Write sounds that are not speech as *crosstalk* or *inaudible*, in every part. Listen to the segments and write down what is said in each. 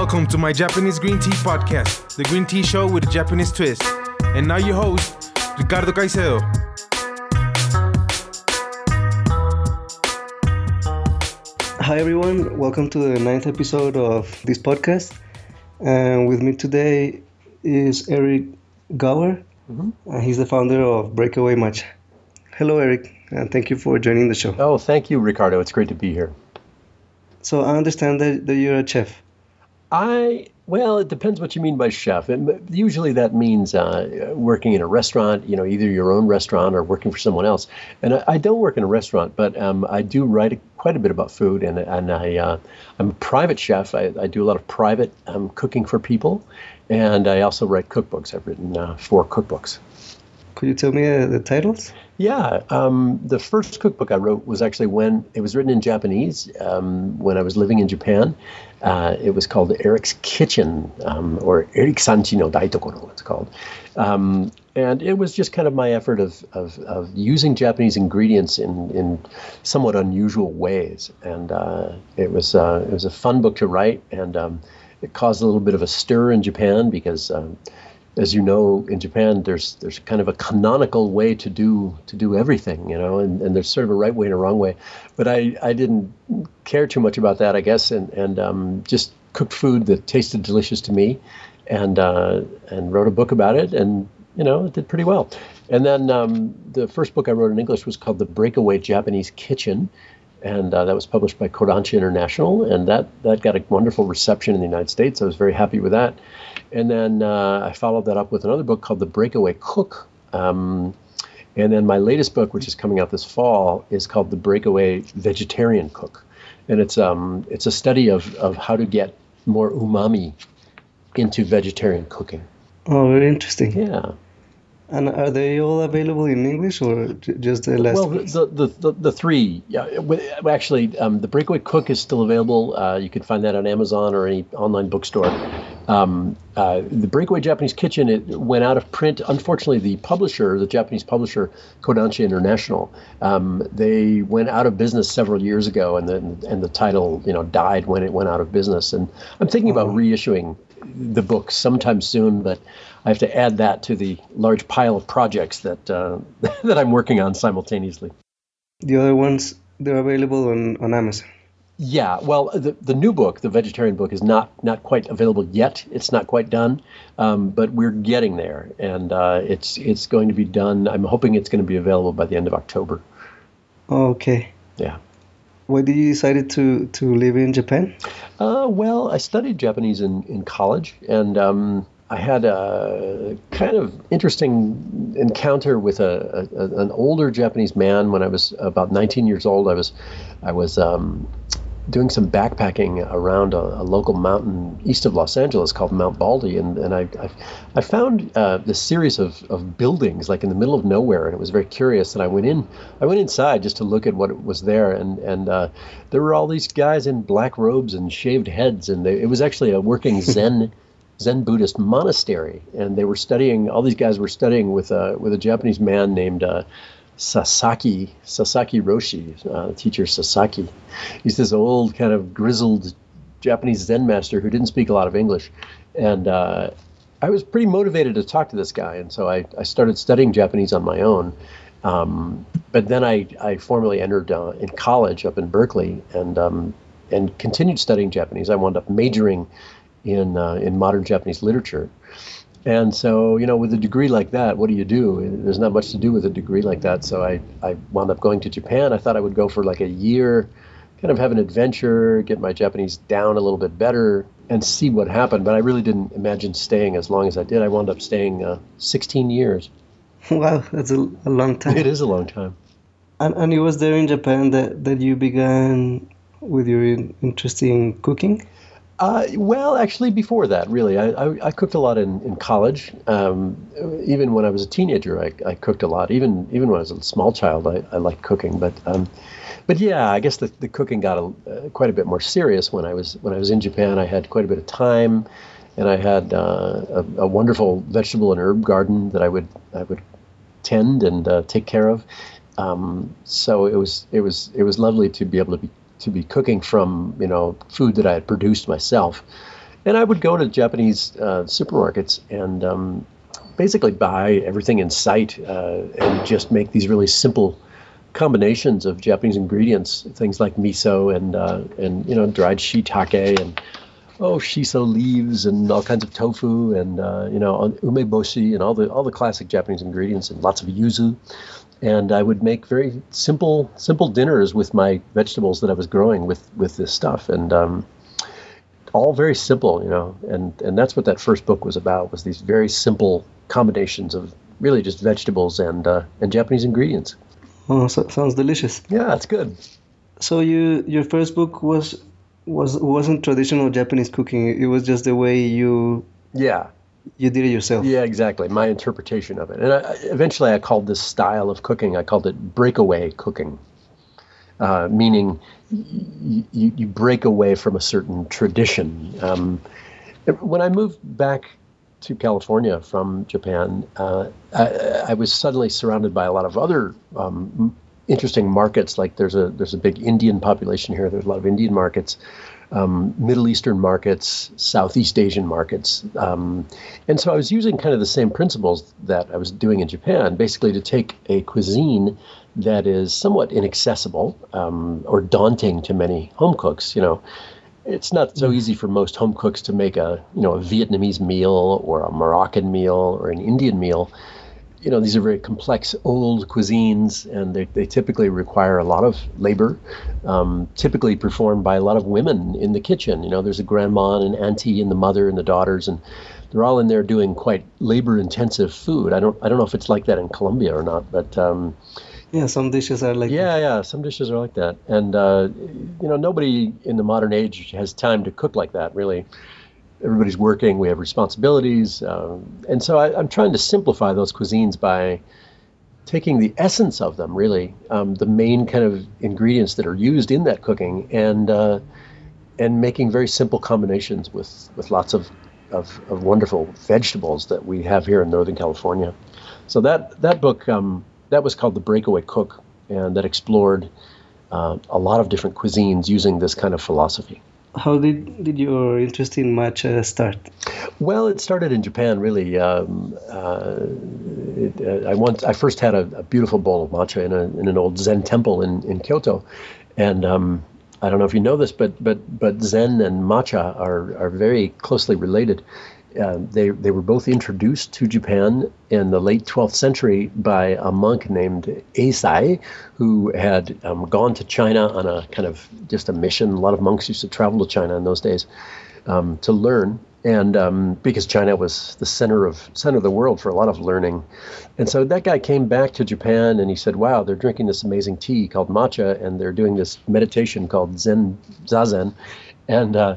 Welcome to my Japanese Green Tea podcast, the Green Tea Show with a Japanese twist. And now your host, Ricardo Caicedo. Hi everyone, welcome to the ninth episode of this podcast. And with me today is Eric Gower. Uh, he's the founder of Breakaway Matcha. Hello, Eric, and thank you for joining the show. Oh, thank you, Ricardo. It's great to be here. So I understand that, that you're a chef. I well, it depends what you mean by chef. Usually, that means uh, working in a restaurant. You know, either your own restaurant or working for someone else. And I, I don't work in a restaurant, but um, I do write a, quite a bit about food, and and I uh, I'm a private chef. I, I do a lot of private um, cooking for people, and I also write cookbooks. I've written uh, four cookbooks. Could you tell me uh, the titles? Yeah, um, the first cookbook I wrote was actually when it was written in Japanese um, when I was living in Japan. Uh, it was called Eric's Kitchen, um, or Eric Sanchi no Daitokoro, it's called. Um, and it was just kind of my effort of, of, of using Japanese ingredients in, in somewhat unusual ways. And uh, it, was, uh, it was a fun book to write, and um, it caused a little bit of a stir in Japan because um, as you know, in Japan, there's there's kind of a canonical way to do to do everything, you know, and, and there's sort of a right way and a wrong way. But I, I didn't care too much about that, I guess, and and um, just cooked food that tasted delicious to me, and uh, and wrote a book about it, and you know, it did pretty well. And then um, the first book I wrote in English was called The Breakaway Japanese Kitchen, and uh, that was published by Kodansha International, and that that got a wonderful reception in the United States. I was very happy with that. And then uh, I followed that up with another book called The Breakaway Cook. Um, and then my latest book, which is coming out this fall, is called The Breakaway Vegetarian Cook. And it's um it's a study of, of how to get more umami into vegetarian cooking. Oh, very interesting. Yeah. And are they all available in English or just the last? Well, the, the, the, the three, yeah, actually, um, the Breakaway Cook is still available. Uh, you can find that on Amazon or any online bookstore. Um, uh, the Breakaway Japanese Kitchen it went out of print. Unfortunately, the publisher, the Japanese publisher, Kodansha International, um, they went out of business several years ago, and the and the title, you know, died when it went out of business. And I'm thinking about reissuing the book sometime soon, but I have to add that to the large pile of projects that uh, *laughs* that I'm working on simultaneously. the other ones, they're available on, on Amazon. Yeah, well, the, the new book, the vegetarian book, is not not quite available yet. It's not quite done, um, but we're getting there, and uh, it's it's going to be done. I'm hoping it's going to be available by the end of October. Okay. Yeah. Why did you decide to, to live in Japan? Uh, well, I studied Japanese in, in college, and um, I had a kind of interesting encounter with a, a, an older Japanese man when I was about 19 years old. I was I was um, doing some backpacking around a, a, local mountain east of Los Angeles called Mount Baldy, and, and I, I, I found uh, this series of, of buildings like in the middle of nowhere, and it was very curious. And I went in, I went inside just to look at what was there, and and uh, there were all these guys in black robes and shaved heads, and they, it was actually a working *laughs* Zen. Zen Buddhist monastery, and they were studying. All these guys were studying with a with a Japanese man named uh, Sasaki Sasaki Roshi, uh, teacher Sasaki. He's this old kind of grizzled Japanese Zen master who didn't speak a lot of English, and uh, I was pretty motivated to talk to this guy, and so I, I started studying Japanese on my own. Um, but then I, I formally entered uh, in college up in Berkeley and um, and continued studying Japanese. I wound up majoring in uh, in modern Japanese literature. And so, you know, with a degree like that, what do you do? There's not much to do with a degree like that. So I, I wound up going to Japan. I thought I would go for like a year, kind of have an adventure, get my Japanese down a little bit better, and see what happened. But I really didn't imagine staying as long as I did. I wound up staying uh, 16 years. *laughs* Wow, that's a, a long time. It is a long time. And, and it was there in Japan that, that you began with your in, interest in cooking? Uh, well, actually, before that, really, I, I, I cooked a lot in, in college. Um, even when I was a teenager, I, I cooked a lot. Even even when I was a small child, I, I liked cooking. But um, but yeah, I guess the, the cooking got a, uh, quite a bit more serious when I was when I was in Japan. I had quite a bit of time, and I had uh, a, a, wonderful vegetable and herb garden that I would I would tend and uh, take care of. Um, so it was it was it was lovely to be able to be to be cooking from you know food that I had produced myself, And I would go to Japanese uh, supermarkets and um, basically buy everything in sight uh, and just make these really simple combinations of Japanese ingredients, things like miso and uh, and you know dried shiitake and oh shiso leaves and all kinds of tofu and uh, you know umeboshi and all the all the classic Japanese ingredients and lots of yuzu. And I would make very simple simple dinners with my vegetables that I was growing with with this stuff and. Um, all very simple, you know, and and that's what that first book was about was these very simple combinations of really just vegetables and uh, and Japanese ingredients. Oh, so, sounds delicious. Yeah, it's good. So you your first book was was wasn't traditional Japanese cooking. It was just the way you yeah you did it yourself. Yeah, exactly. My interpretation of it. And I, eventually, I called this style of cooking. I called it breakaway cooking, uh, meaning you, you break away from a certain tradition. Um, when I moved back to California from Japan, uh, I, I, was suddenly surrounded by a lot of other um, interesting markets. Like there's a there's a big Indian population here. There's a lot of Indian markets, um, Middle Eastern markets, Southeast Asian markets, um, and so I was using kind of the same principles that I was doing in Japan, basically to take a cuisine that is somewhat inaccessible um, or daunting to many home cooks. You know it's not so easy for most home cooks to make a you know a Vietnamese meal or a Moroccan meal or an Indian meal. You know these are very complex old cuisines, and they, they typically require a lot of labor, um, typically performed by a lot of women in the kitchen. You know there's a grandma and an auntie and the mother and the daughters, and they're all in there doing quite labor intensive food. I don't I don't know if it's like that in Colombia or not, but um, yeah, some dishes are like yeah, that. yeah. Some dishes are like that, and uh, you know, nobody in the modern age has time to cook like that. Really, everybody's working. We have responsibilities, um, and so I, am trying to simplify those cuisines by taking the essence of them, really, um, the main kind of ingredients that are used in that cooking, and uh, and making very simple combinations with with lots of, of, of wonderful vegetables that we have here in Northern California. So that that book. Um, that was called the Breakaway Cook, and that explored uh, a lot of different cuisines using this kind of philosophy. How did, did your interest in matcha start? Well, it started in Japan, really. Um, uh, it, uh, I once I first had a, a, beautiful bowl of matcha in, a, in an old Zen temple in, in Kyoto, and um, I don't know if you know this, but but but Zen and matcha are are very closely related. Uh, they they were both introduced to Japan in the late 12th century by a monk named Eisai, who had um, gone to China on a kind of just a mission. A lot of monks used to travel to China in those days um, to learn, and um, because China was the center of center of the world for a lot of learning, and so that guy came back to Japan and he said, "Wow, they're drinking this amazing tea called matcha, and they're doing this meditation called Zen Zazen." And uh,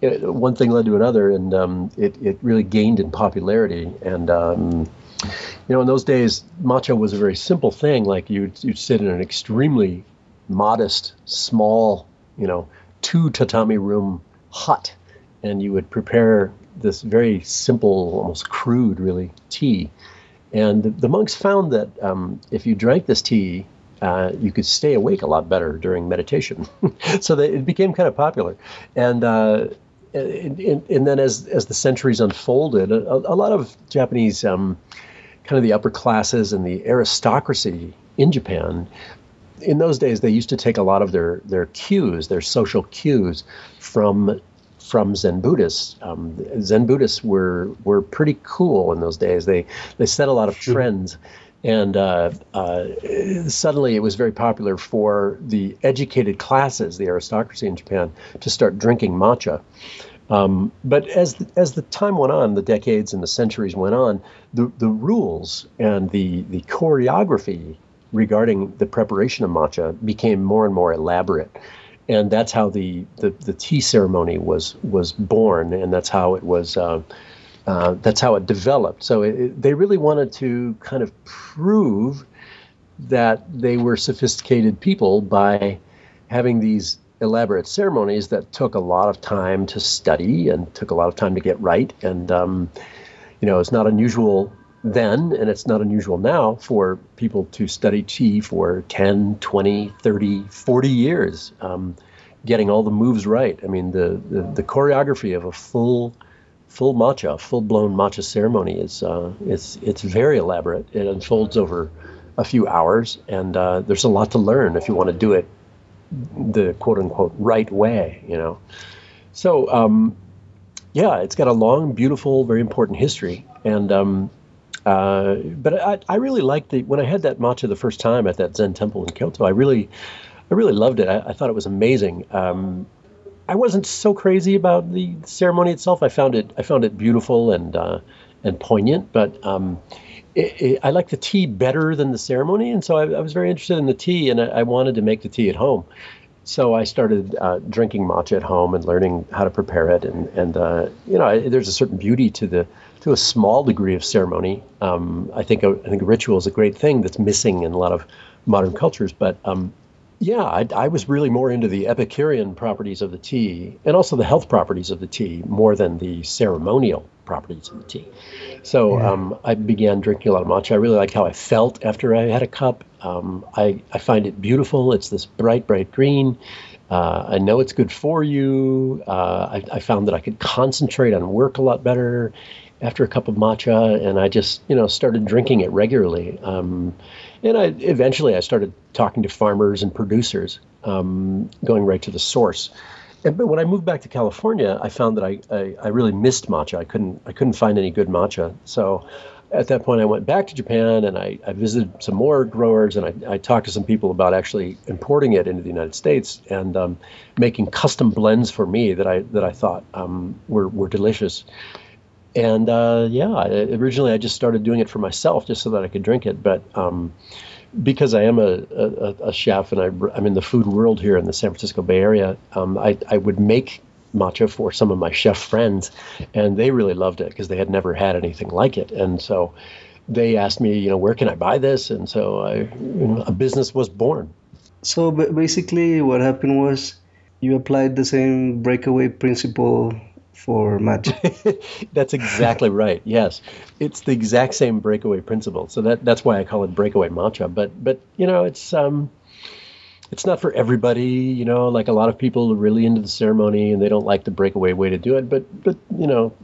it, one thing led to another, and um, it it really gained in popularity. And um, you know, in those days, matcha was a very simple thing. Like you'd you'd sit in an extremely modest, small, you know, two tatami room hut, and you would prepare this very simple, almost crude, really tea. And the, the monks found that um, if you drank this tea, uh, you could stay awake a lot better during meditation. *laughs* so that it became kind of popular. And uh, and, and, then as as the centuries unfolded, a, a lot of Japanese um, kind of the upper classes and the aristocracy in Japan. In those days, they used to take a lot of their their cues, their social cues, from from Zen Buddhists. Um, Zen Buddhists were were pretty cool in those days. They they set a lot of trends, and uh, uh, suddenly it was very popular for the educated classes, the aristocracy in Japan, to start drinking matcha. Um, but as the, as the time went on, the decades and the centuries went on, the, the rules and the, the choreography regarding the preparation of matcha became more and more elaborate. And that's how the, the, the tea ceremony was was born, and that's how it was uh, uh, that's how it developed. So it, it, they really wanted to kind of prove that they were sophisticated people by having these elaborate ceremonies that took a lot of time to study and took a lot of time to get right. And, um, you know, it's not unusual then, and it's not unusual now for people to study tea for 10, 20, 30, 40 years. Um, getting all the moves right. I mean, the, the, the choreography of a full full matcha, full blown matcha ceremony is uh, it's it's very elaborate. It unfolds over a few hours, and uh, there's a lot to learn if you want to do it the quote unquote right way. You know, so um, yeah, it's got a long, beautiful, very important history, and um, uh, but I, I really liked the when I had that matcha the first time at that Zen temple in Kyoto. I really, I really loved it. I, I thought it was amazing. Um, I wasn't so crazy about the ceremony itself. I found it I found it beautiful and uh, and poignant, but um, it, it, I like the tea better than the ceremony, and so I, I was very interested in the tea, and I, I, wanted to make the tea at home. So I started uh, drinking matcha at home and learning how to prepare it, and and uh, you know there's a certain beauty to the to a small degree of ceremony. Um, I think a, I think a ritual is a great thing that's missing in a lot of modern cultures. But um, yeah, I, I, was really more into the Epicurean properties of the tea and also the health properties of the tea more than the ceremonial properties of the tea. So yeah. um, I began drinking a lot of matcha. I really like how I felt after I had a cup. Um, I, I find it beautiful. It's this bright, bright green. Uh, I know it's good for you. Uh, I, I, found that I could concentrate on work a lot better after a cup of matcha, and I just you know started drinking it regularly. Um, and I eventually I started talking to farmers and producers, um, going right to the source. And, but when I moved back to California, I found that I, I, I really missed matcha. I couldn't I couldn't find any good matcha. So at that point, I went back to Japan and I, I visited some more growers and I, I, talked to some people about actually importing it into the United States and um, making custom blends for me that I that I thought um, were were delicious and uh, yeah, originally I just started doing it for myself just so that I could drink it. But um, because I am a, a, a chef and I, am in the food world here in the San Francisco Bay Area, um, I, I would make matcha for some of my chef friends, and they really loved it because they had never had anything like it. And so they asked me, you know, where can I buy this? And so I, you know, a business was born. So basically, what happened was you applied the same breakaway principle for matcha. *laughs* that's exactly right. Yes, it's the exact same breakaway principle. So that that's why I call it breakaway matcha. But but you know it's um it's not for everybody. You know, like a lot of people are really into the ceremony and they don't like the breakaway way to do it. But but you know,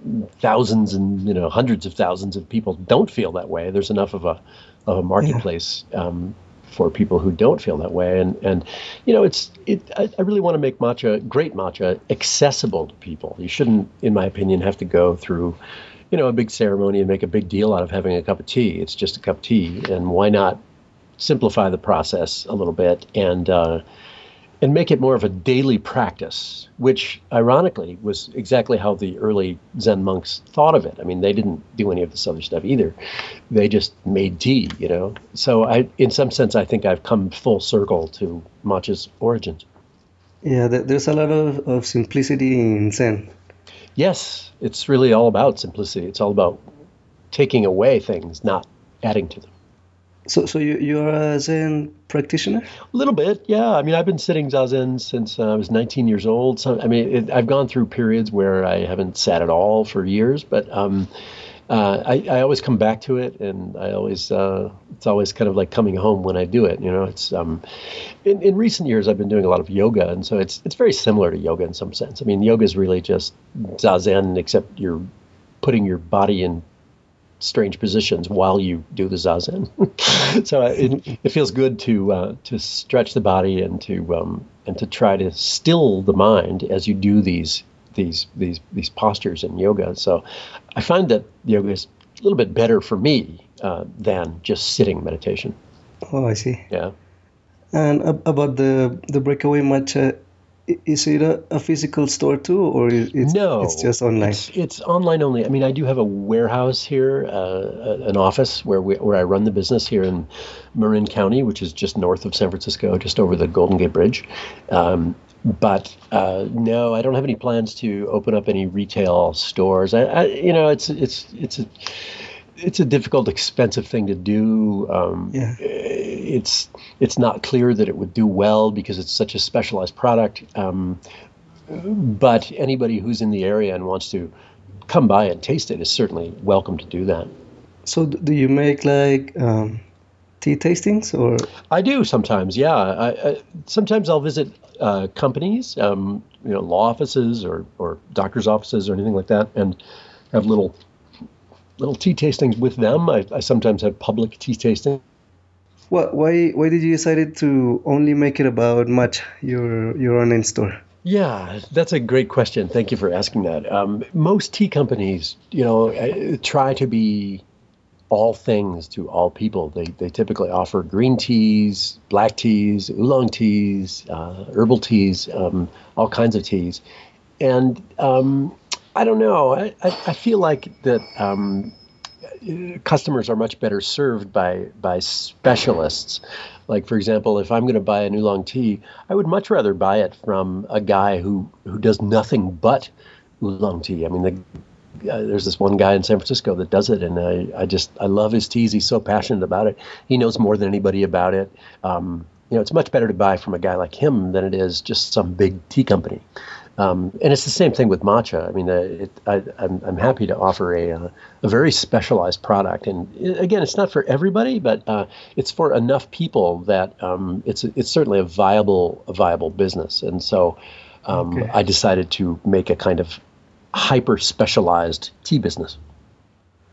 thousands and you know hundreds of thousands of people don't feel that way. There's enough of a of a marketplace yeah. um, for people who don't feel that way. And and you know, it's it. I, I, really want to make matcha, great matcha, accessible to people. You shouldn't, in my opinion, have to go through, you know, a big ceremony and make a big deal out of having a cup of tea. It's just a cup of tea, and why not simplify the process a little bit and uh, and make it more of a daily practice, which ironically was exactly how the early Zen monks thought of it. I mean, they didn't do any of this other stuff either. They just made tea, you know. So I, in some sense, I think I've come full circle to matcha's origins. Yeah, there's a lot of, of simplicity in Zen. Yes, it's really all about simplicity. It's all about taking away things, not adding to them. So, so you, you're a Zen practitioner? A little bit, yeah. I mean, I've been sitting zazen since uh, I was 19 years old. So, I mean, it, I've gone through periods where I haven't sat at all for years, but um, uh, I, I always come back to it, and I always uh, it's always kind of like coming home when I do it. You know, it's um, in, in recent years I've been doing a lot of yoga, and so it's it's very similar to yoga in some sense. I mean, yoga is really just zazen, except you're putting your body in strange positions while you do the zazen. *laughs* so it, it feels good to uh, to stretch the body and to um, and to try to still the mind as you do these these these these postures in yoga. So I find that yoga is a little bit better for me uh, than just sitting meditation. Oh, I see. Yeah. And about the the breakaway matcha, is it a, a, physical store too, or it's, no, it's just online? It's, it's, online only. I mean, I do have a warehouse here, uh, an office where we, where I run the business here in Marin County, which is just north of San Francisco, just over the Golden Gate Bridge. Um, but uh, no, I don't have any plans to open up any retail stores. I, I you know, it's it's it's a it's a difficult, expensive thing to do. Um, yeah. It's it's not clear that it would do well because it's such a specialized product. Um, but anybody who's in the area and wants to come by and taste it is certainly welcome to do that. So, do you make like um, tea tastings, or I do sometimes. Yeah, I, I, sometimes I'll visit uh, companies, um, you know, law offices or or doctors' offices or anything like that, and have little little tea tastings with them. I, I sometimes have public tea tastings. What? Why? Why did you decided to only make it about matcha, your your online store? Yeah, that's a great question. Thank you for asking that. Um, most tea companies, you know, uh, try to be all things to all people. They, they typically offer green teas, black teas, oolong teas, uh, herbal teas, um, all kinds of teas. And um, I don't know, I, I, I feel like that um, customers are much better served by, by specialists. Like, for example, if I'm going to buy an oolong tea, I would much rather buy it from a guy who, who does nothing but oolong tea. I mean, the uh, there's this one guy in San Francisco that does it, and I, I just I love his teas. He's so passionate about it. He knows more than anybody about it. Um, you know, it's much better to buy from a guy like him than it is just some big tea company. Um, and it's the same thing with matcha. I mean, uh, it, I, I'm, I'm happy to offer a, uh, a very specialized product. And uh, again, it's not for everybody, but uh, it's for enough people that um, it's it's certainly a viable a viable business. And so um, okay. I decided to make a kind of hyper specialized tea business.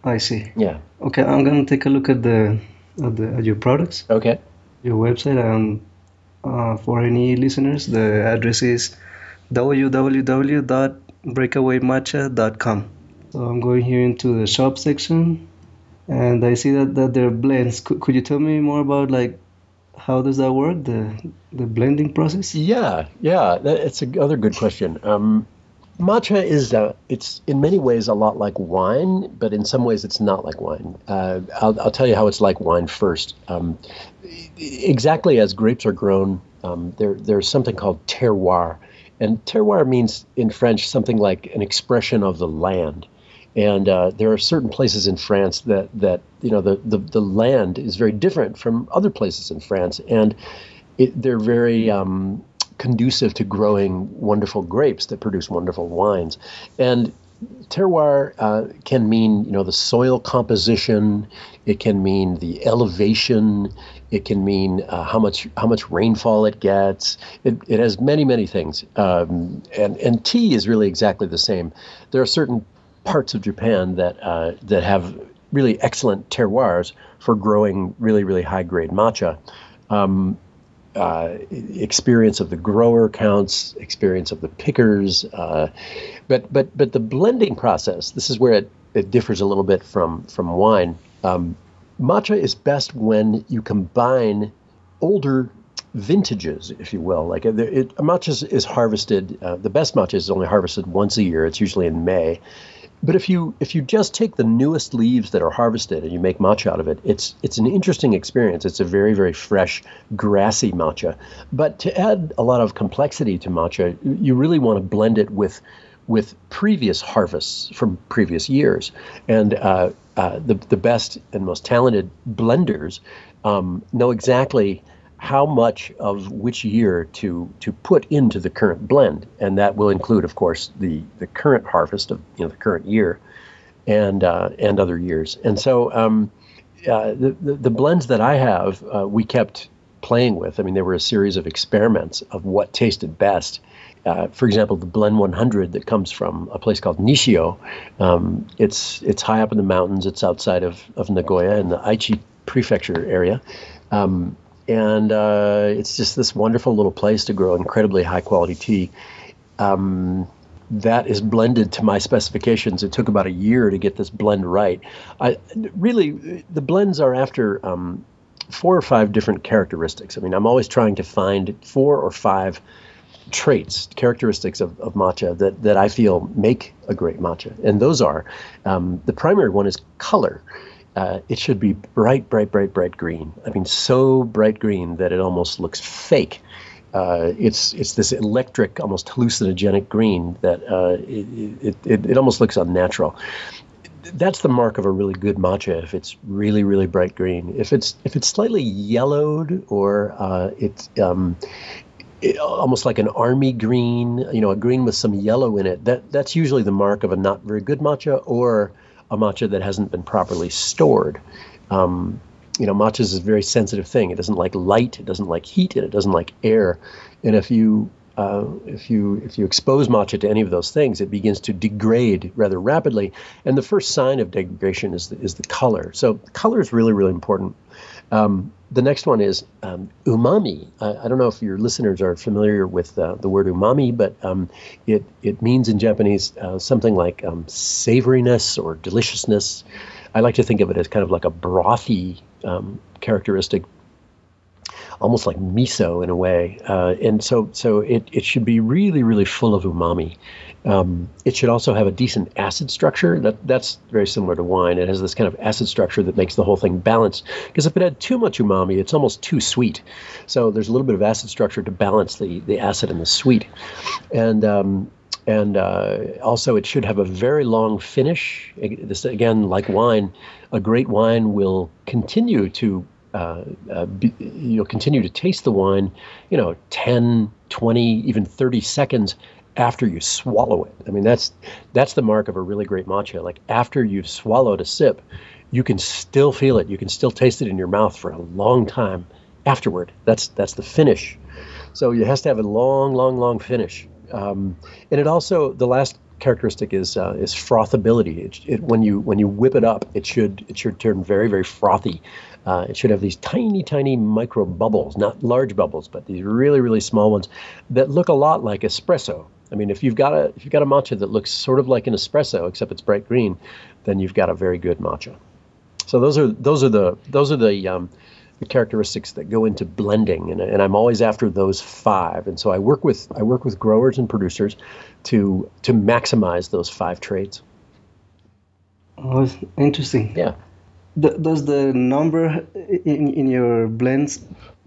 I see. Yeah. Okay, I'm gonna take a look at the at, the, at your products. Okay. Your website. Um, uh, for any listeners, the address is www.breakawaymatcha.com. So I'm going here into the shop section, and I see that, that there are blends. Could, could you tell me more about like how does that work the the blending process? Yeah, yeah, that, it's another good question. Um, Matcha is uh, it's in many ways a lot like wine, but in some ways it's not like wine. Uh, I'll, I'll, tell you how it's like wine first. Um, exactly as grapes are grown, um, there there's something called terroir, and terroir means in French something like an expression of the land. And uh, there are certain places in France that that you know the, the the land is very different from other places in France, and it, they're very um, conducive to growing wonderful grapes that produce wonderful wines. And terroir uh, can mean you know the soil composition it can mean the elevation it can mean uh, how much how much rainfall it gets. It, it has many many things um, and and tea is really exactly the same. There are certain parts of Japan that uh, that have really excellent terroirs for growing really really high grade matcha. Um, uh, experience of the grower counts, experience of the pickers, uh, but but but the blending process. This is where it, it differs a little bit from from wine. Um, matcha is best when you combine older vintages, if you will. Like it, it matcha is, harvested. Uh, the best matcha is only harvested once a year. It's usually in May, but if you if you just take the newest leaves that are harvested and you make matcha out of it, it's it's an interesting experience. It's a very very fresh, grassy matcha. But to add a lot of complexity to matcha, you really want to blend it with with previous harvests from previous years. And uh, uh, the the best and most talented blenders um, know exactly how much of which year to to put into the current blend, and that will include, of course, the the current harvest of you know the current year, and uh, and other years. And so um, uh, the, the, the blends that I have, uh, we kept playing with. I mean, there were a series of experiments of what tasted best. Uh, for example, the Blend 100 that comes from a place called Nishio. Um, it's it's high up in the mountains. It's outside of, of Nagoya in the Aichi prefecture area. Um, and uh, it's just this wonderful little place to grow incredibly high quality tea. Um, that is blended to my specifications. It took about a year to get this blend right. I really the blends are after um, four or five different characteristics. I mean, I'm always trying to find four or five traits, characteristics of, of matcha that, that I feel make a great matcha. And those are um, the primary one is color uh, it should be bright, bright, bright, bright green. I mean, so bright green that it almost looks fake. Uh, it's it's this electric, almost hallucinogenic green that uh, it, it, it almost looks unnatural. That's the mark of a really good matcha. If it's really really bright green, if it's if it's slightly yellowed or uh, it's um, it, almost like an army green, you know, a green with some yellow in it, that that's usually the mark of a not very good matcha or a matcha that hasn't been properly stored. Um, you know, matcha is a very sensitive thing. It doesn't like light, it doesn't like heat, and it doesn't like air. And if you uh, if you if you expose matcha to any of those things, it begins to degrade rather rapidly. And the first sign of degradation is the, is the color. So color is really really important. Um, the next one is um, umami. I, don't know if your listeners are familiar with uh, the word umami, but um, it it means in Japanese uh, something like um, savoriness or deliciousness. I like to think of it as kind of like a brothy um, characteristic almost like miso in a way. Uh, and so, so it, it should be really, really full of umami. Um, it should also have a decent acid structure. That that's very similar to wine. It has this kind of acid structure that makes the whole thing balanced. Because if it had too much umami, it's almost too sweet. So there's a little bit of acid structure to balance the the acid and the sweet. And um, and uh, also it should have a very long finish. This again, like wine, a great wine will continue to uh, uh, be, you'll continue to taste the wine, you know, 10, 20, even 30 seconds after you swallow it. I mean, that's that's the mark of a really great matcha. Like after you've swallowed a sip, you can still feel it. You can still taste it in your mouth for a long time afterward. That's that's the finish. So it has to have a long, long, long finish. Um, and it also the last characteristic is uh, is frothability. It, it, when you when you whip it up, it should it should turn very very frothy. Uh, it should have these tiny, tiny micro bubbles, not large bubbles, but these really, really small ones that look a lot like espresso. I mean, if you've got a if you've got a matcha that looks sort of like an espresso, except it's bright green, then you've got a very good matcha. So those are those are the those are the um, the characteristics that go into blending, and, and I'm always after those five. And so I work with I work with growers and producers to to maximize those five traits. Oh, interesting. Yeah does the number in, in your blends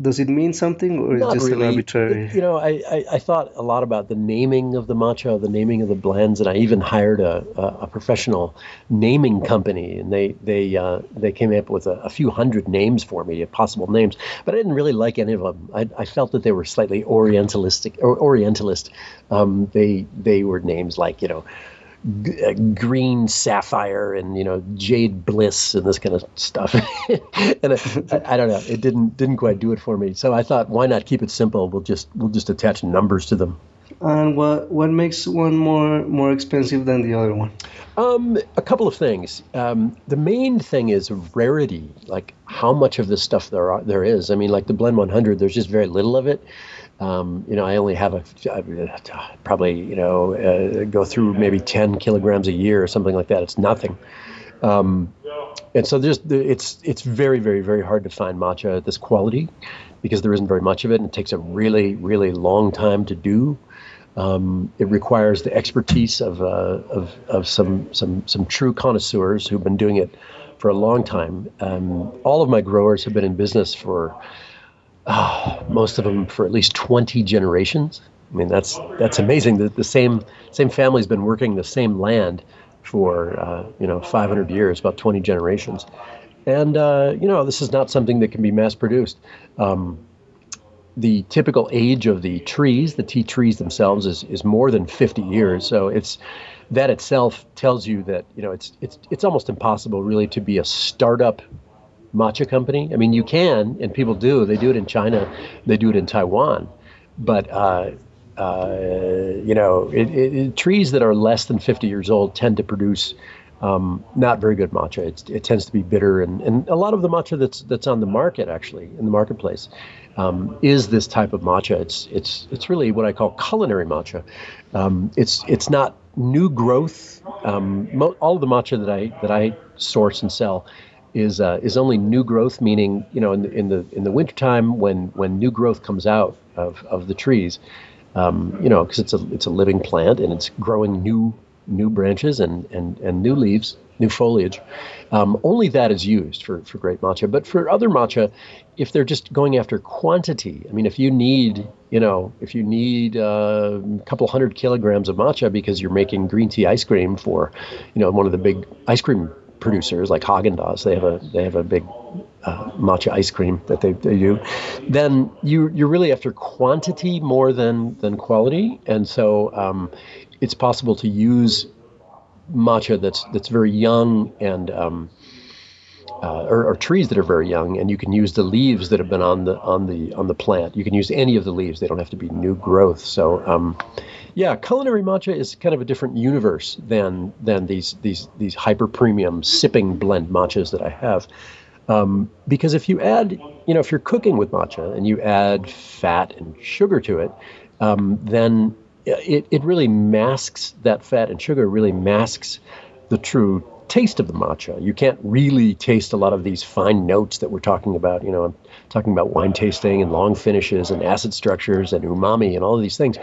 does it mean something or is it just really. an arbitrary you know I, I, I, thought a lot about the naming of the matcha the naming of the blends and i even hired a, a, a professional naming company and they they uh, they came up with a, a, few hundred names for me possible names but i didn't really like any of them. I, I felt that they were slightly orientalistic or orientalist. Um, they they were names like you know g- uh, green sapphire and you know jade bliss and this kind of stuff *laughs* and I, I, don't know it didn't didn't quite do it for me so i thought why not keep it simple we'll just we'll just attach numbers to them and what what makes one more more expensive than the other one um, a couple of things. Um, the main thing is rarity, like how much of this stuff there are, there is. I mean, like the Blend 100, there's just very little of it. Um, you know, I only have a probably you know uh, go through maybe 10 kilograms a year or something like that. It's nothing. Um, and so there's it's it's very very very hard to find matcha at this quality because there isn't very much of it, and it takes a really really long time to do. Um, it requires the expertise of, uh, of, of some some some true connoisseurs who've been doing it for a long time. Um, all of my growers have been in business for oh, *sighs* most of them for at least 20 generations. I mean, that's that's amazing. The, the same same family's been working the same land for uh, you know 500 years, about 20 generations, and uh, you know this is not something that can be mass produced. Um, the typical age of the trees, the tea trees themselves, is is more than 50 years. So it's that itself tells you that you know it's it's it's almost impossible really to be a startup matcha company. I mean, you can, and people do. They do it in China, they do it in Taiwan, but uh, uh, you know, it, it, it, trees that are less than 50 years old tend to produce um, not very good matcha. It's, it tends to be bitter, and, and a lot of the matcha that's that's on the market actually in the marketplace um, is this type of matcha. It's it's it's really what I call culinary matcha. Um, it's it's not new growth. Um, mo- all of the matcha that I that I source and sell is uh, is only new growth, meaning you know in the in the in the wintertime when when new growth comes out of, of the trees, um, you know because it's a it's a living plant and it's growing new new branches and and, and new leaves, new foliage. Um, only that is used for for great matcha. But for other matcha, if they're just going after quantity, I mean, if you need you know if you need uh, a couple hundred kilograms of matcha because you're making green tea ice cream for you know one of the big ice cream producers like Haagen Dazs, they have a they have a big uh, matcha ice cream that they, they do. Then you you're really after quantity more than than quality, and so um, it's possible to use matcha that's that's very young and um, uh, or, or, trees that are very young, and you can use the leaves that have been on the on the on the plant. You can use any of the leaves; they don't have to be new growth. So, um, yeah, culinary matcha is kind of a different universe than than these these these hyper premium sipping blend matchas that I have. Um, because if you add, you know, if you're cooking with matcha and you add fat and sugar to it, um, then it, it really masks that fat and sugar really masks the true taste of the matcha. You can't really taste a lot of these fine notes that we're talking about. You know, talking about wine tasting and long finishes and acid structures and umami and all of these things.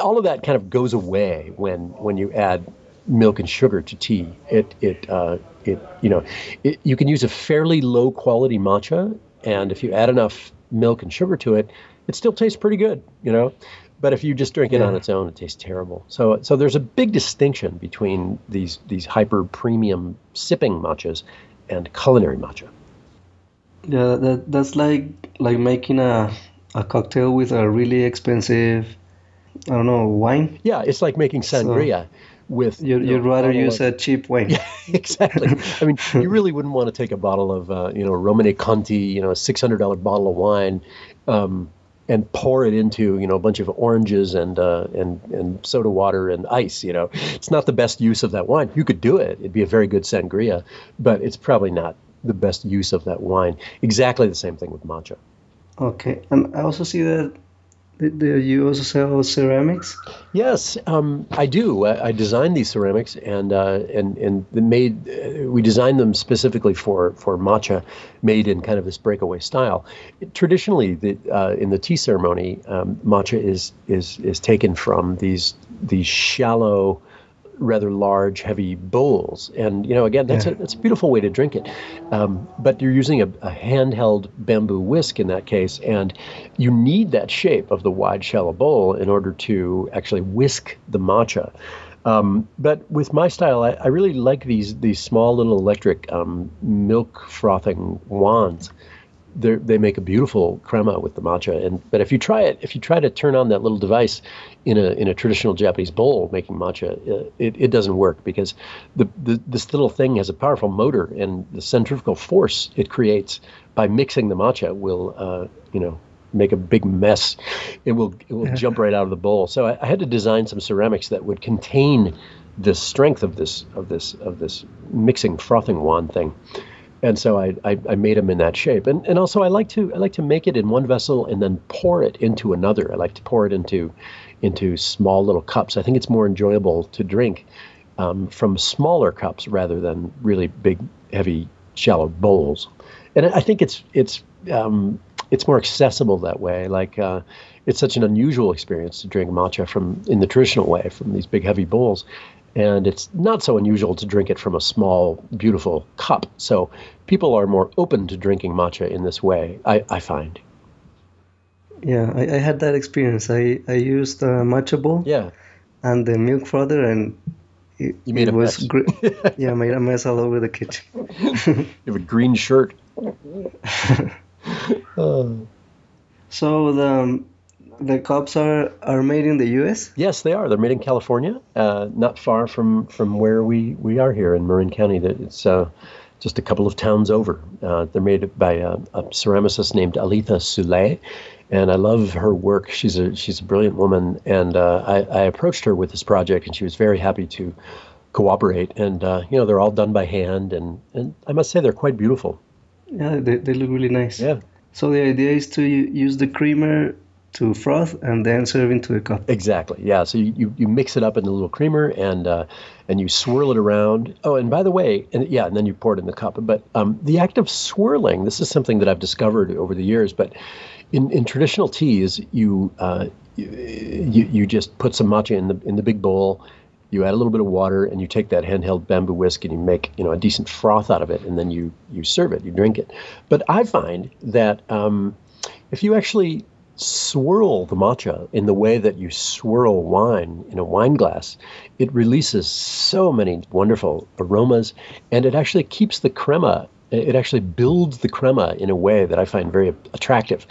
All of that kind of goes away when when you add milk and sugar to tea. It it uh, it you know it, you can use a fairly low quality matcha, and if you add enough milk and sugar to it, it still tastes pretty good. You know, but if you just drink it yeah. on its own, it tastes terrible. So, so there's a big distinction between these these hyper premium sipping matchas and culinary matcha. Yeah, that that's like like making a a cocktail with a really expensive, I don't know, wine. Yeah, it's like making sangria. So with you'd, you would rather use of, a cheap wine. *laughs* Yeah, exactly. I mean, you really wouldn't want to take a bottle of uh, you know Romanée Conti, you know, a six hundred dollar bottle of wine. Um, and pour it into you know a bunch of oranges and uh, and and soda water and ice. You know, it's not the best use of that wine. You could do it; it'd be a very good sangria, but it's probably not the best use of that wine. Exactly the same thing with matcha. Okay, and I also see that you also sell ceramics? Yes, um, I do. I, I designed these ceramics, and uh, and and made. Uh, we designed them specifically for for matcha, made in kind of this breakaway style. Traditionally, the, uh, in the tea ceremony, um, matcha is is is taken from these these shallow rather large, heavy bowls. And you know, again, that's yeah. a that's a beautiful way to drink it. Um, but you're using a, a, handheld bamboo whisk in that case, and you need that shape of the wide, shallow bowl in order to actually whisk the matcha. Um, but with my style, I, I, really like these these small little electric um, milk frothing wands they make a beautiful crema with the matcha. And but if you try it, if you try to turn on that little device in a in a traditional Japanese bowl making matcha, uh, it, it doesn't work because the, the this little thing has a powerful motor, and the centrifugal force it creates by mixing the matcha will uh, you know make a big mess. It will it will jump right out of the bowl. So I, I had to design some ceramics that would contain the strength of this of this of this mixing frothing wand thing and so I, I, I, made them in that shape. And and also I like to I like to make it in one vessel and then pour it into another. I like to pour it into into small little cups. I think it's more enjoyable to drink um, from smaller cups rather than really big, heavy, shallow bowls. And I think it's it's um, it's more accessible that way. Like uh, it's such an unusual experience to drink matcha from in the traditional way from these big heavy bowls and it's not so unusual to drink it from a small, beautiful cup. So people are more open to drinking matcha in this way, I, I find. Yeah, I, I, had that experience. I, I used a matcha bowl. Yeah. And the milk frother, and it, you made it a was mess. Gr- *laughs* yeah, made a mess all over the kitchen. you have a green shirt. *laughs* So the um, the cups are are made in the U.S. Yes, they are. They're made in California, uh, not far from from where we we are here in Marin County. It's uh, just a couple of towns over. Uh, they're made by a, a, ceramicist named Alitha Soule, and I love her work. She's a she's a brilliant woman, and uh, I, I approached her with this project, and she was very happy to cooperate. And uh, you know, they're all done by hand, and and I must say they're quite beautiful. Yeah, they they look really nice. Yeah. So the idea is to use the creamer to froth and then serve into a cup. Exactly. Yeah. So you, you, mix it up in a little creamer and uh, and you swirl it around. Oh, and by the way, and yeah, and then you pour it in the cup. But um, the act of swirling, this is something that I've discovered over the years. But in, in traditional teas, you, uh, you you just put some matcha in the in the big bowl. You add a little bit of water, and you take that handheld bamboo whisk, and you make you know a decent froth out of it, and then you you serve it, you drink it. But I find that um, if you actually swirl the matcha in the way that you swirl wine in a wine glass, it releases so many wonderful aromas and it actually keeps the crema, it actually builds the crema in a way that I find very attractive.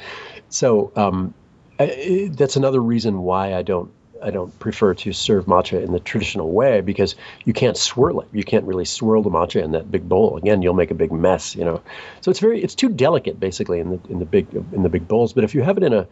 So um, I, that's another reason why I don't I don't prefer to serve matcha in the traditional way because you can't swirl it. You can't really swirl the matcha in that big bowl. Again, you'll make a big mess, you know. So it's very it's too delicate basically in the in the big in the big bowls. But if you have it in a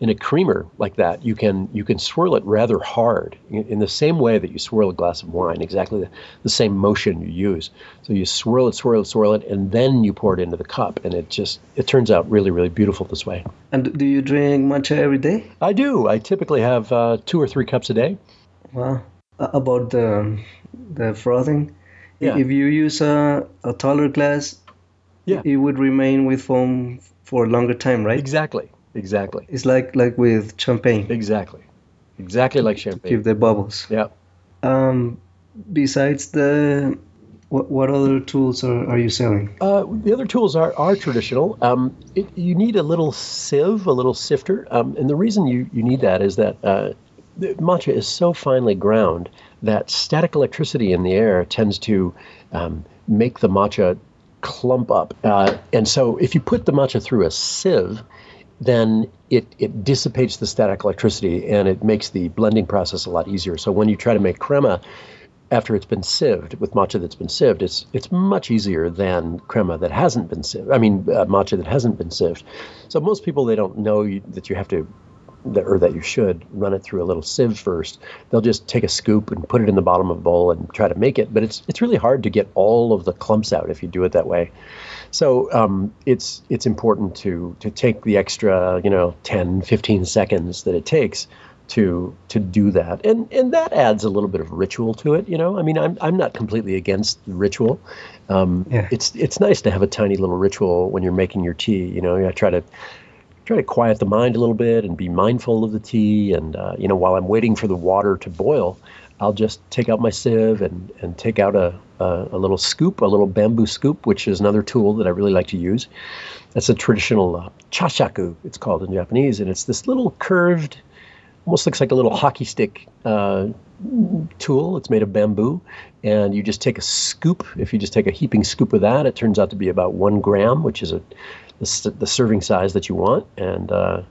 in a creamer like that, you can you can swirl it rather hard in, the same way that you swirl a glass of wine. Exactly the, the, same motion you use. So you swirl it, swirl it, swirl it, and then you pour it into the cup, and it just it turns out really really beautiful this way. And do you drink matcha every day? I do. I typically have uh, two or three cups a day. Wow. Uh, about the the frothing, yeah. if you use a, a taller glass, yeah. it would remain with foam for a longer time, right? Exactly. Exactly. It's like like with champagne. Exactly. Exactly like champagne. Keep the bubbles. Yeah. Um, besides the what, what other tools are, are you selling? Uh, the other tools are, are traditional. Um, it, you need a little sieve, a little sifter. Um, and the reason you, you need that is that uh, matcha is so finely ground that static electricity in the air tends to um, make the matcha clump up. Uh, and so if you put the matcha through a sieve, then it, it dissipates the static electricity and it makes the blending process a lot easier. So when you try to make crema after it's been sieved with matcha that's been sieved, it's it's much easier than crema that hasn't been sieved. I mean, uh, matcha that hasn't been sieved. So most people they don't know you, that you have to that, or that you should run it through a little sieve first. They'll just take a scoop and put it in the bottom of a bowl and try to make it. But it's it's really hard to get all of the clumps out if you do it that way. So um, it's it's important to to take the extra you know 10, 15 seconds that it takes to to do that, and and that adds a little bit of ritual to it. You know, I mean, I'm I'm not completely against ritual. Um, yeah. It's it's nice to have a tiny little ritual when you're making your tea. You know, I try to try to quiet the mind a little bit and be mindful of the tea. And uh, you know, while I'm waiting for the water to boil, I'll just take out my sieve and and take out a, a, a little scoop, a little bamboo scoop, which is another tool that I really like to use. That's a traditional uh, chashaku, it's called in Japanese, and it's this little curved, almost looks like a little hockey stick uh, tool. It's made of bamboo, and you just take a scoop. If you just take a heaping scoop of that, it turns out to be about one gram, which is a the, the serving size that you want, and uh,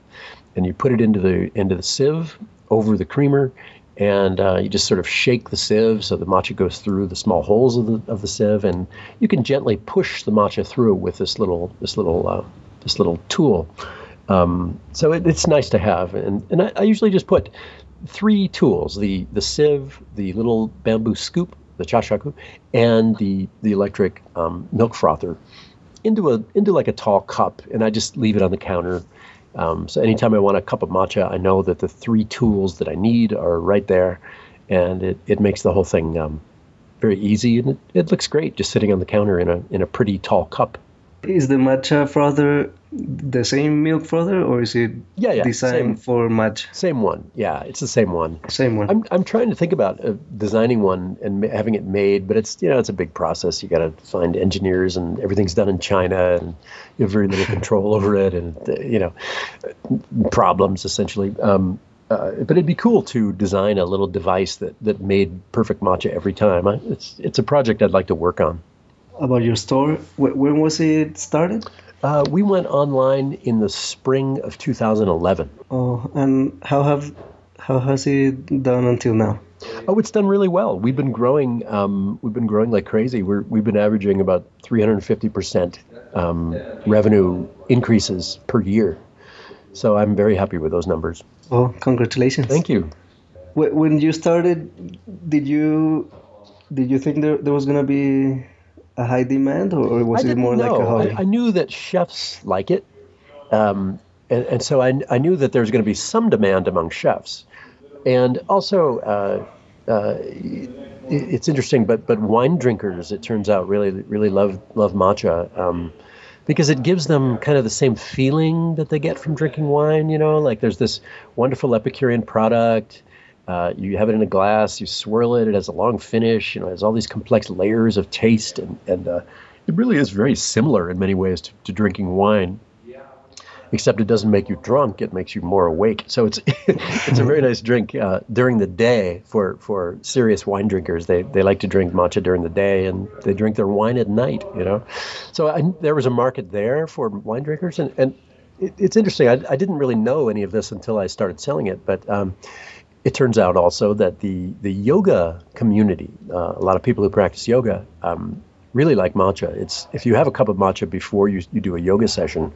and you put it into the into the sieve over the creamer, and uh, you just sort of shake the sieve so the matcha goes through the small holes of the of the sieve, and you can gently push the matcha through with this little this little uh, this little tool. Um, so it, it's nice to have, and and I, I usually just put three tools: the the sieve, the little bamboo scoop, the chashaku, and the the electric um, milk frother into a into like a tall cup, and I just leave it on the counter. Um, so anytime I want a cup of matcha, I know that the three tools that I need are right there, and it, it makes the whole thing um, very easy, and it, it looks great just sitting on the counter in a in a pretty tall cup. Is the matcha frother the same milk frother, or is it yeah, yeah, designed same, for matcha? Same one. Yeah, it's the same one. Same one. I'm, I'm trying to think about uh, designing one and having it made, but it's you know it's a big process. You got to find engineers, and everything's done in China, and you have very little control over it, and uh, you know problems essentially. Um, uh, but it'd be cool to design a little device that, that made perfect matcha every time. I, it's it's a project I'd like to work on about your store. When was it started? Uh, we went online in the spring of 2011. Oh, and how have how has it done until now? Oh, it's done really well. We've been growing. Um, we've been growing like crazy. We're, we've been averaging about 350 percent um, revenue increases per year. So I'm very happy with those numbers. Oh, congratulations! Thank you. When you started, did you did you think there, there was gonna be a high demand, or, was it more know. like a hobby? I, I, knew that chefs like it, um, and, and, so I, I knew that there was going to be some demand among chefs, and also. Uh, uh, it's interesting, but but wine drinkers, it turns out, really really love love matcha um, because it gives them kind of the same feeling that they get from drinking wine. You know, like there's this wonderful Epicurean product. Uh, you have it in a glass, you swirl it, it has a long finish, you know, it has all these complex layers of taste, and, and uh, it really is very similar in many ways to, to, drinking wine. Except it doesn't make you drunk; it makes you more awake. So it's *laughs* it's a very nice drink uh, during the day for, for serious wine drinkers. They they like to drink matcha during the day, and they drink their wine at night. You know, so I, there was a market there for wine drinkers, and and it, it's interesting. I, I didn't really know any of this until I started selling it, but um, it turns out also that the the yoga community, uh, a lot of people who practice yoga, um, really like matcha. It's if you have a cup of matcha before you, you do a yoga session,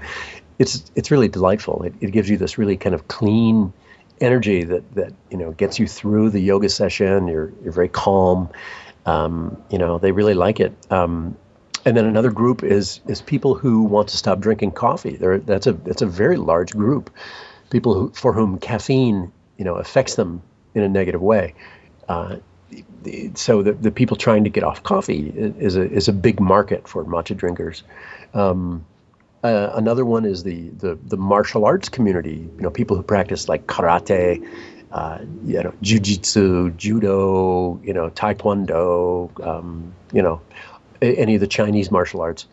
it's it's really delightful. It, it gives you this really kind of clean energy that that you know gets you through the yoga session. You're you're very calm. Um, you know they really like it. Um, and then another group is is people who want to stop drinking coffee. There, that's a that's a very large group. People who, for whom caffeine you know affects them in a negative way. Uh, so the, the people trying to get off coffee is a is a big market for matcha drinkers. Um, uh, another one is the, the the martial arts community. You know, people who practice like karate, uh, you know, jujitsu, judo, you know, taekwondo, um, you know, any of the Chinese martial arts.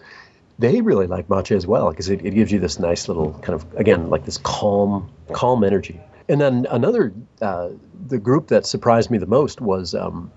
They really like matcha as well because it, it gives you this nice little kind of again like this calm calm energy. And then another, uh, the group that surprised me the most was um,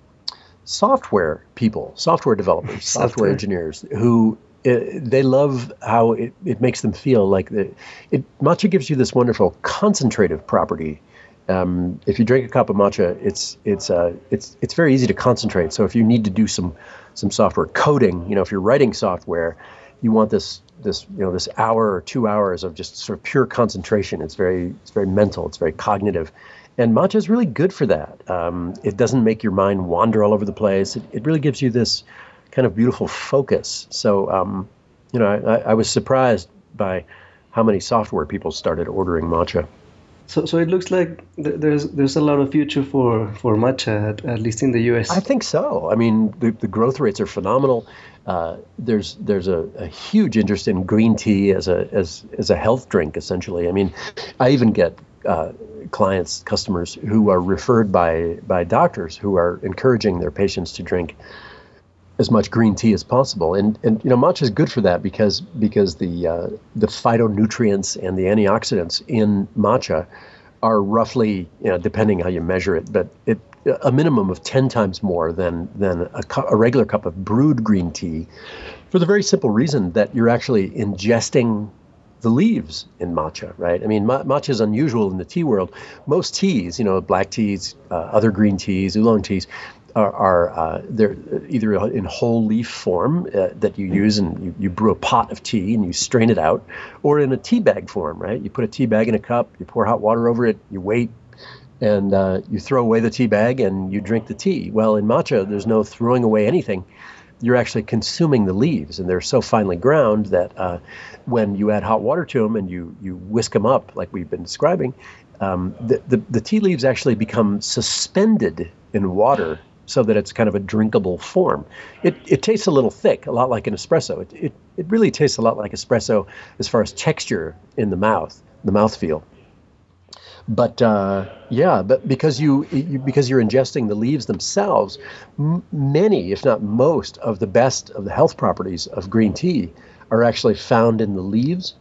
software people, software developers, *laughs* software, software engineers who it, uh, they love how it, it makes them feel like the, it matcha gives you this wonderful concentrative property. Um, if you drink a cup of matcha, it's it's uh, it's it's very easy to concentrate. So if you need to do some some software coding, you know, if you're writing software, you want this this you know this hour or two hours of just sort of pure concentration. It's very it's very mental. It's very cognitive, and matcha is really good for that. Um, it doesn't make your mind wander all over the place. It, it really gives you this kind of beautiful focus. So um, you know I, I was surprised by how many software people started ordering matcha. So, so it looks like there's there's a lot of future for for matcha, at, at least in the U.S. I think so. I mean, the, the growth rates are phenomenal. Uh, there's there's a, a, huge interest in green tea as a as as a health drink. Essentially, I mean, I even get uh, clients, customers who are referred by by doctors who are encouraging their patients to drink as much green tea as possible. And and you know matcha is good for that because because the uh, the phytonutrients and the antioxidants in matcha are roughly you know depending how you measure it, but it a minimum of 10 times more than than a, cu- a regular cup of brewed green tea for the very simple reason that you're actually ingesting the leaves in matcha, right? I mean, ma- matcha is unusual in the tea world. Most teas, you know, black teas, uh, other green teas, oolong teas, are, are uh, they're either in whole leaf form uh, that you use and you, you brew a pot of tea and you strain it out, or in a tea bag form, right? You put a tea bag in a cup, you pour hot water over it, you wait, and uh, you throw away the tea bag and you drink the tea. Well, in matcha, there's no throwing away anything. You're actually consuming the leaves, and they're so finely ground that uh, when you add hot water to them and you you whisk them up, like we've been describing, um, the, the, the tea leaves actually become suspended in water so that it's kind of a drinkable form. It, it tastes a little thick, a lot like an espresso. It, it, it really tastes a lot like espresso as far as texture in the mouth, the mouthfeel. But uh, yeah, but because you, you, because you're ingesting the leaves themselves, m- many, if not most, of the best of the health properties of green tea are actually found in the leaves,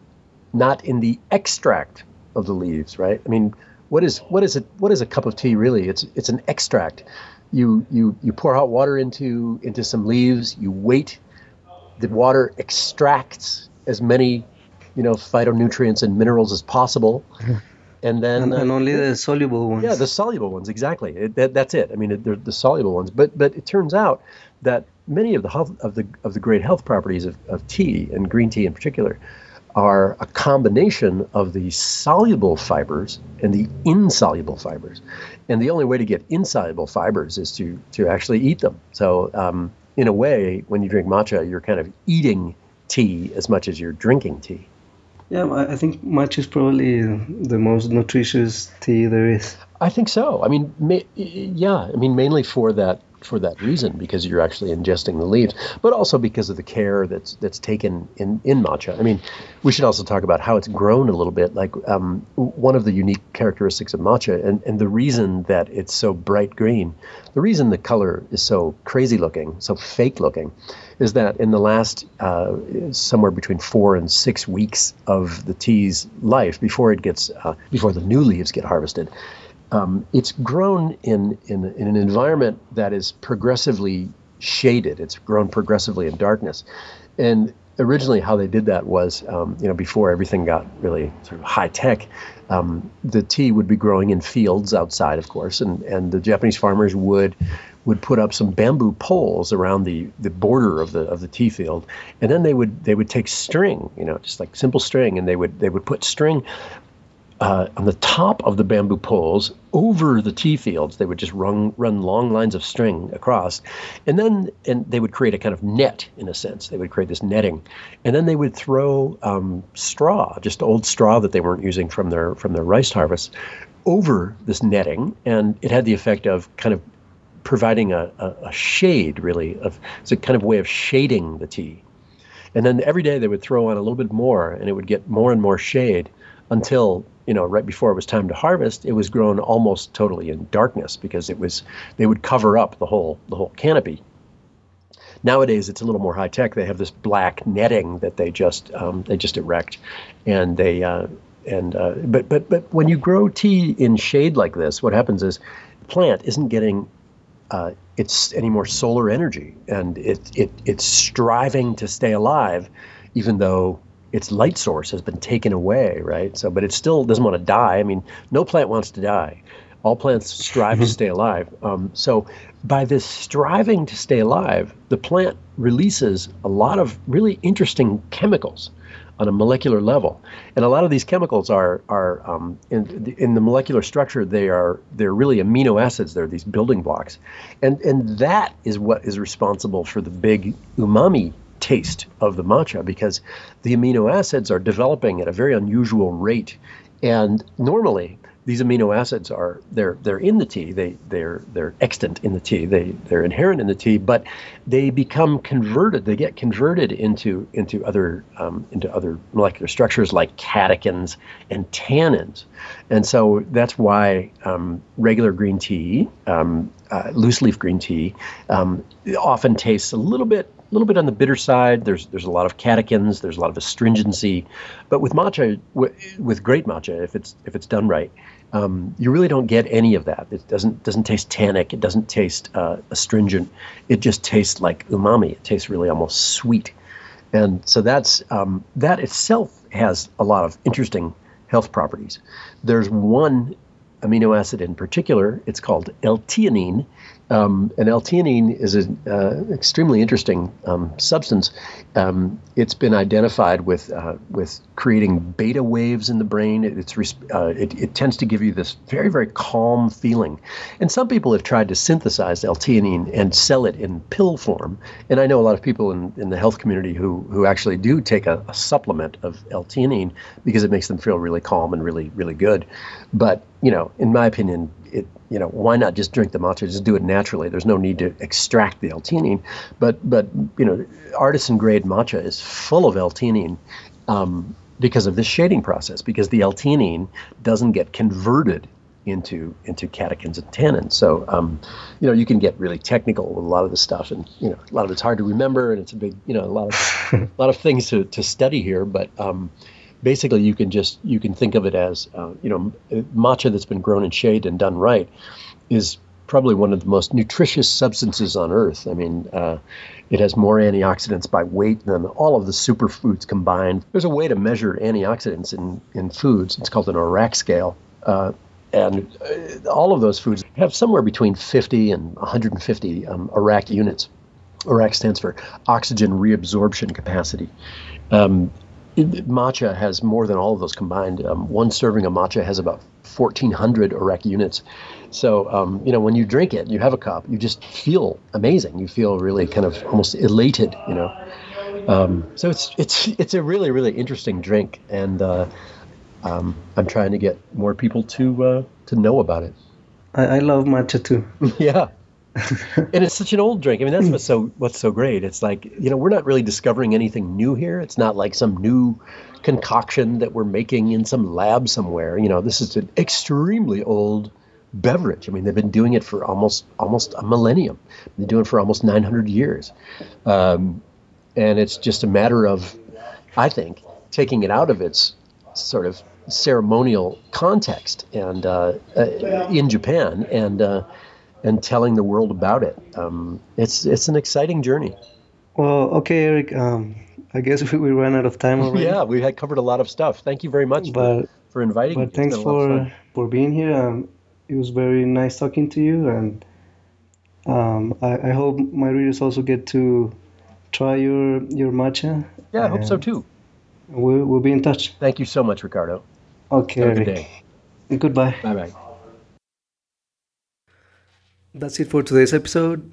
not in the extract of the leaves. Right? I mean, what is what is it? What is a cup of tea really? It's it's an extract you you you pour hot water into into some leaves. You wait. The water extracts as many, you know, phytonutrients and minerals as possible, *laughs* and then and, and only the uh, soluble ones. Yeah, the soluble ones exactly. It, that, that's it. I mean, it, they're the soluble ones. But but it turns out that many of the health of the of the great health properties of, of tea and green tea in particular are a combination of the soluble fibers and the insoluble fibers. And the only way to get insoluble fibers is to, to actually eat them. So, um, in a way, when you drink matcha, you're kind of eating tea as much as you're drinking tea. Yeah, I think matcha is probably the most nutritious tea there is. I think so. I mean, ma- yeah. I mean, mainly for that for that reason because you're actually ingesting the leaves, but also because of the care that's that's taken in in matcha. I mean, we should also talk about how it's grown a little bit. Like um, one of the unique characteristics of matcha, and and the reason that it's so bright green, the reason the color is so crazy looking, so fake looking, is that in the last uh, somewhere between four and six weeks of the tea's life, before it gets uh, before the new leaves get harvested um, it's grown in, in, in an environment that is progressively shaded. It's grown progressively in darkness. And originally how they did that was, um, you know, before everything got really sort of high tech, um, the tea would be growing in fields outside, of course, and, and the Japanese farmers would would put up some bamboo poles around the, the border of the of the tea field, and then they would they would take string, you know, just like simple string, and they would they would put string uh, on the top of the bamboo poles over the tea fields. They would just run run long lines of string across, and then and they would create a kind of net in a sense. They would create this netting, and then they would throw um, straw, just old straw that they weren't using from their from their rice harvest, over this netting, and it had the effect of kind of providing a, a, a shade, really, of it's a kind of way of shading the tea. And then every day they would throw on a little bit more, and it would get more and more shade until you know, right before it was time to harvest, it was grown almost totally in darkness because it was they would cover up the whole the whole canopy. Nowadays, it's a little more high tech. They have this black netting that they just um, they just erect, and they uh, and uh, but but but when you grow tea in shade like this, what happens is the plant isn't getting uh, it's any more solar energy, and it it it's striving to stay alive, even though its light source has been taken away, right? So, but it still doesn't want to die. I mean, no plant wants to die. All plants strive to *laughs* stay alive. Um, so, by this striving to stay alive, the plant releases a lot of really interesting chemicals on a molecular level, and a lot of these chemicals are are um, in, in the molecular structure. They are they're really amino acids. They're these building blocks, and and that is what is responsible for the big umami taste of the matcha because the amino acids are developing at a very unusual rate. And normally, these amino acids are they're they're in the tea. They they're they're extant in the tea. They they're inherent in the tea, but they become converted. They get converted into into other um, into other molecular structures like catechins and tannins, and so that's why um, regular green tea, um, uh, loose leaf green tea, um, often tastes a little bit little bit on the bitter side. There's there's a lot of catechins. There's a lot of astringency, but with matcha, w- with great matcha, if it's if it's done right, um, you really don't get any of that. It doesn't doesn't taste tannic. It doesn't taste uh, astringent. It just tastes like umami. It tastes really almost sweet, and so that's um, that itself has a lot of interesting health properties. There's one amino acid in particular. It's called L-theanine, um, and L-theanine is an uh, extremely interesting um, substance. Um, it's been identified with uh, with creating beta waves in the brain. It, it's uh, it, it, tends to give you this very very calm feeling. And some people have tried to synthesize L-theanine and sell it in pill form. And I know a lot of people in, in the health community who who actually do take a, a supplement of L-theanine because it makes them feel really calm and really really good. But you know, in my opinion, you know why not just drink the matcha? Just do it naturally. There's no need to extract the l-theanine. But but you know artisan grade matcha is full of l-theanine um, because of this shading process because the l-theanine doesn't get converted into into catechins and tannins. So um, you know you can get really technical with a lot of this stuff and you know a lot of it's hard to remember and it's a big you know a lot of *laughs* a lot of things to, to study here. But um, basically you can just you can think of it as uh, you know matcha that's been grown in shade and done right is probably one of the most nutritious substances on earth. I mean, uh, it has more antioxidants by weight than all of the superfoods combined. There's a way to measure antioxidants in, in foods. It's called an ORAC scale. Uh, and uh, all of those foods have somewhere between 50 and 150 um, ORAC units. ORAC stands for oxygen reabsorption capacity. Um, matcha has more than all of those combined. Um, one serving of matcha has about 1,400 ORAC units. So, um, you know, when you drink it, you have a cup, you just feel amazing. You feel really kind of almost elated, you know. Um, so it's it's it's a really really interesting drink, and uh, um, I'm trying to get more people to uh, to know about it. I, I love matcha too. *laughs* yeah, and it's such an old drink. I mean, that's what's so what's so great. It's like you know we're not really discovering anything new here. It's not like some new concoction that we're making in some lab somewhere. You know, this is an extremely old beverage. I mean, they've been doing it for almost almost a millennium. They're doing it for almost 900 years, um, and it's just a matter of, I think, taking it out of its sort of ceremonial context and uh, uh, in Japan and uh, and telling the world about it. Um, it's it's an exciting journey. Well, okay, Eric. Um, I guess *laughs* we, we ran out of time already. yeah, we had covered a lot of stuff. Thank you very much But- for, for inviting me. But It's thanks been a lot of for for being here. Um, it was very nice talking to you, and um, I, I hope my readers also get to try your your matcha. Yeah, I hope so too. We'll, we'll be in touch. Thank you so much, Ricardo. Okay. Have a good day. Goodbye. Bye bye. That's it for today's episode.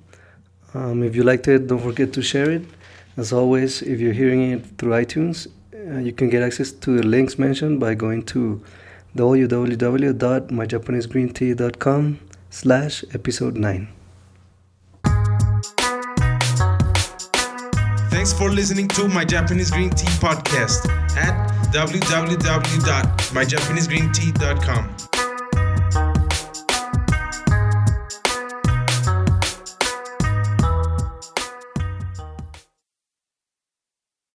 Um, if you liked it, don't forget to share it. As always, if you're hearing it through iTunes, uh, you can get access to the links mentioned by going to www.myjapanesegreentea.com slash episode 9. Thanks for listening to my Japanese Green Tea podcast at www.myjapanesegreentea.com.